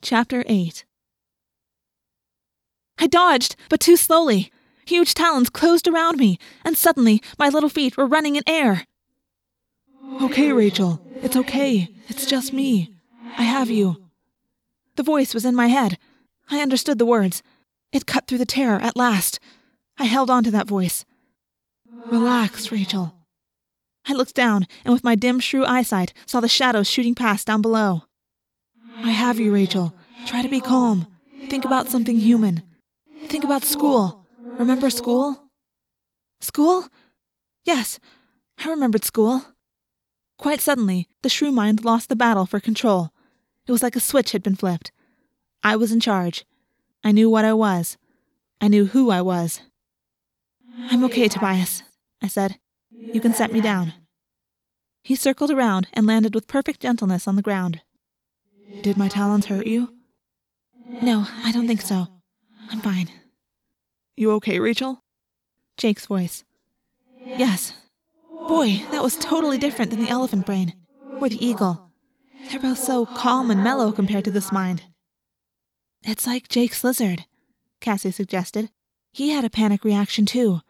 Chapter 8 I dodged, but too slowly. Huge talons closed around me, and suddenly my little feet were running in air. Okay, Rachel, it's okay. It's just me. I have you. The voice was in my head. I understood the words. It cut through the terror at last. I held on to that voice. Relax, Rachel. I looked down, and with my dim shrew eyesight, saw the shadows shooting past down below. I have you, Rachel. Try to be calm. Think about something human. Think about school. Remember school? School? Yes, I remembered school. Quite suddenly, the shrew mind lost the battle for control. It was like a switch had been flipped. I was in charge. I knew what I was. I knew who I was. I'm okay, Tobias, I said. You can set me down. He circled around and landed with perfect gentleness on the ground. Did my talons hurt you? No, I don't think so. I'm fine. You okay, Rachel? Jake's voice. Yes. Boy, that was totally different than the elephant brain, or the eagle. They're both so calm and mellow compared to this mind. It's like Jake's lizard, Cassie suggested. He had a panic reaction too.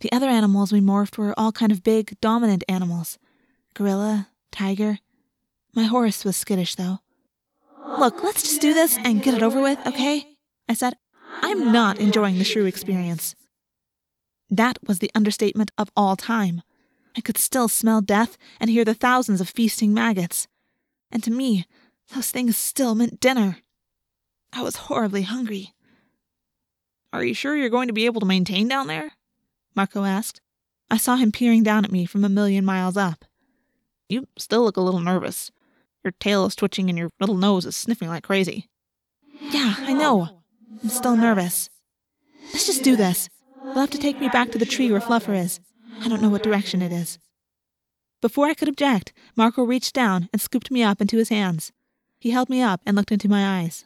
The other animals we morphed were all kind of big, dominant animals gorilla, tiger. My horse was skittish, though. Look, let's just do this and get it over with, okay? I said. I'm not enjoying the shrew experience. That was the understatement of all time. I could still smell death and hear the thousands of feasting maggots. And to me, those things still meant dinner. I was horribly hungry. Are you sure you're going to be able to maintain down there? Marco asked. I saw him peering down at me from a million miles up. You still look a little nervous. Your tail is twitching and your little nose is sniffing like crazy. Yeah, I know. I'm still nervous. Let's just do this. They'll have to take me back to the tree where Fluffer is. I don't know what direction it is. Before I could object, Marco reached down and scooped me up into his hands. He held me up and looked into my eyes.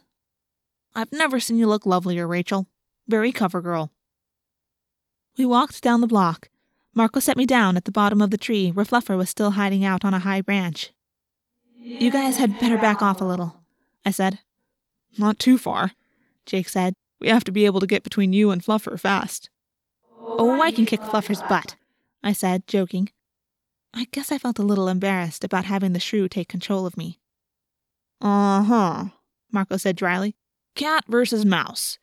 I've never seen you look lovelier, Rachel. Very cover girl. We walked down the block. Marco set me down at the bottom of the tree where Fluffer was still hiding out on a high branch. You guys had better back off a little, I said. Not too far, Jake said. We have to be able to get between you and Fluffer fast. Oh, I can kick Fluffer's butt, I said, joking. I guess I felt a little embarrassed about having the shrew take control of me. Uh huh, Marco said dryly. Cat versus mouse.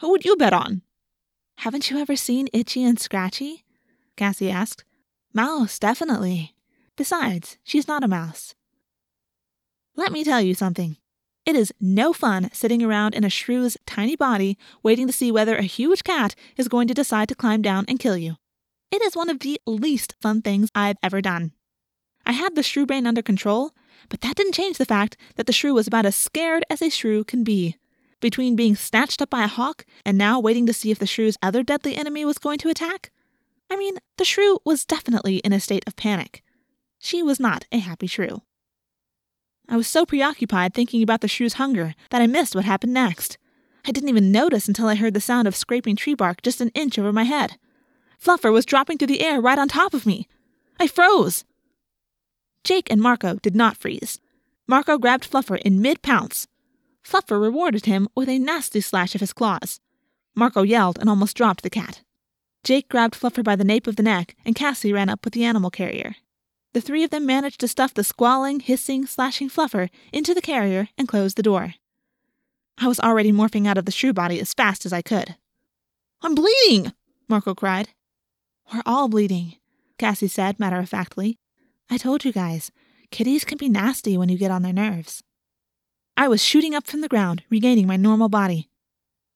Who would you bet on? Haven't you ever seen Itchy and Scratchy? Cassie asked. Mouse, definitely. Besides, she's not a mouse. Let me tell you something. It is no fun sitting around in a shrew's tiny body waiting to see whether a huge cat is going to decide to climb down and kill you. It is one of the least fun things I've ever done. I had the shrew brain under control, but that didn't change the fact that the shrew was about as scared as a shrew can be. Between being snatched up by a hawk and now waiting to see if the shrew's other deadly enemy was going to attack, I mean, the shrew was definitely in a state of panic. She was not a happy shrew. I was so preoccupied thinking about the shrew's hunger that I missed what happened next. I didn't even notice until I heard the sound of scraping tree bark just an inch over my head. Fluffer was dropping through the air right on top of me. I froze. Jake and Marco did not freeze. Marco grabbed Fluffer in mid pounce. Fluffer rewarded him with a nasty slash of his claws. Marco yelled and almost dropped the cat. Jake grabbed Fluffer by the nape of the neck, and Cassie ran up with the animal carrier. The three of them managed to stuff the squalling, hissing, slashing Fluffer into the carrier and close the door. I was already morphing out of the shrew body as fast as I could. I'm bleeding! Marco cried. We're all bleeding, Cassie said matter of factly. I told you guys, kitties can be nasty when you get on their nerves. I was shooting up from the ground, regaining my normal body.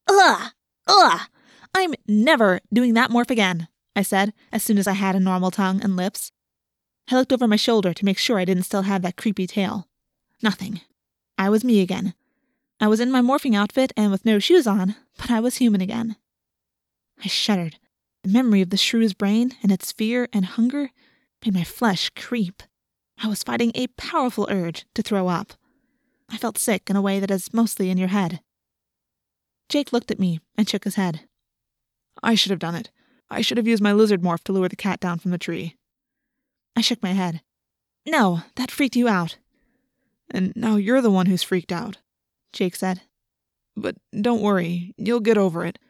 Ugh! Ugh! I'm never doing that morph again, I said, as soon as I had a normal tongue and lips. I looked over my shoulder to make sure I didn't still have that creepy tail. Nothing. I was me again. I was in my morphing outfit and with no shoes on, but I was human again. I shuddered. The memory of the shrew's brain and its fear and hunger made my flesh creep. I was fighting a powerful urge to throw up. I felt sick in a way that is mostly in your head. Jake looked at me and shook his head. I should have done it. I should have used my lizard morph to lure the cat down from the tree. I shook my head. No, that freaked you out. And now you're the one who's freaked out. Jake said. But don't worry, you'll get over it.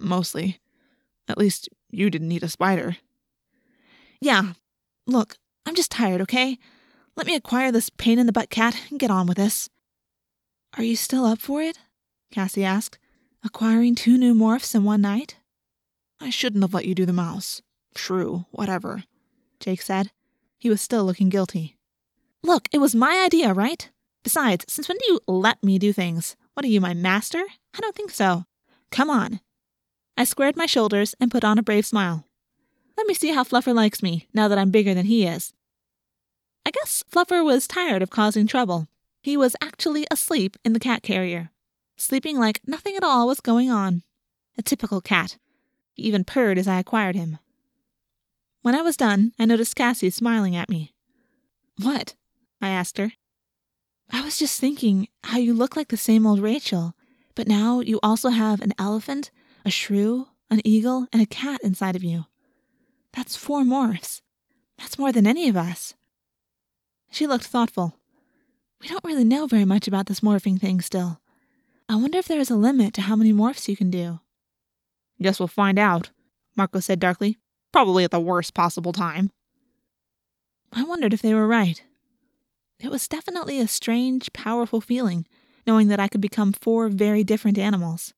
Mostly. At least you didn't eat a spider. Yeah. Look, I'm just tired, okay? Let me acquire this pain in the butt cat and get on with this. Are you still up for it? Cassie asked. Acquiring two new morphs in one night? I shouldn't have let you do the mouse. True, whatever, Jake said. He was still looking guilty. Look, it was my idea, right? Besides, since when do you let me do things? What are you, my master? I don't think so. Come on. I squared my shoulders and put on a brave smile. Let me see how Fluffer likes me, now that I'm bigger than he is. I guess Fluffer was tired of causing trouble. He was actually asleep in the cat carrier, sleeping like nothing at all was going on. A typical cat. He even purred as I acquired him. When I was done, I noticed Cassie smiling at me. What? I asked her. I was just thinking how you look like the same old Rachel, but now you also have an elephant, a shrew, an eagle, and a cat inside of you. That's four morphs. That's more than any of us. She looked thoughtful. We don't really know very much about this morphing thing still. I wonder if there is a limit to how many morphs you can do. Guess we'll find out, Marco said darkly. Probably at the worst possible time. I wondered if they were right. It was definitely a strange, powerful feeling, knowing that I could become four very different animals.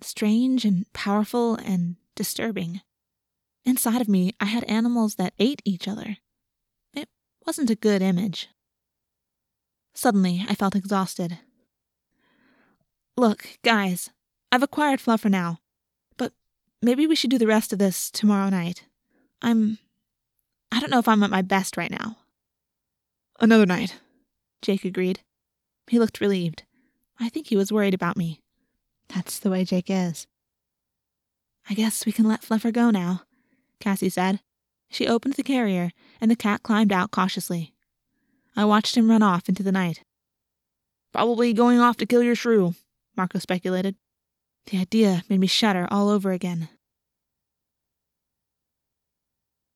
Strange and powerful and disturbing. Inside of me, I had animals that ate each other. It wasn't a good image. Suddenly, I felt exhausted. Look, guys, I've acquired Fluffer now, maybe we should do the rest of this tomorrow night. I'm. I don't know if I'm at my best right now. Another night, Jake agreed. He looked relieved. I think he was worried about me. That's the way Jake is. I guess we can let Fluffer go now, Cassie said. She opened the carrier, and the cat climbed out cautiously. I watched him run off into the night. Probably going off to kill your shrew, Marco speculated. The idea made me shudder all over again.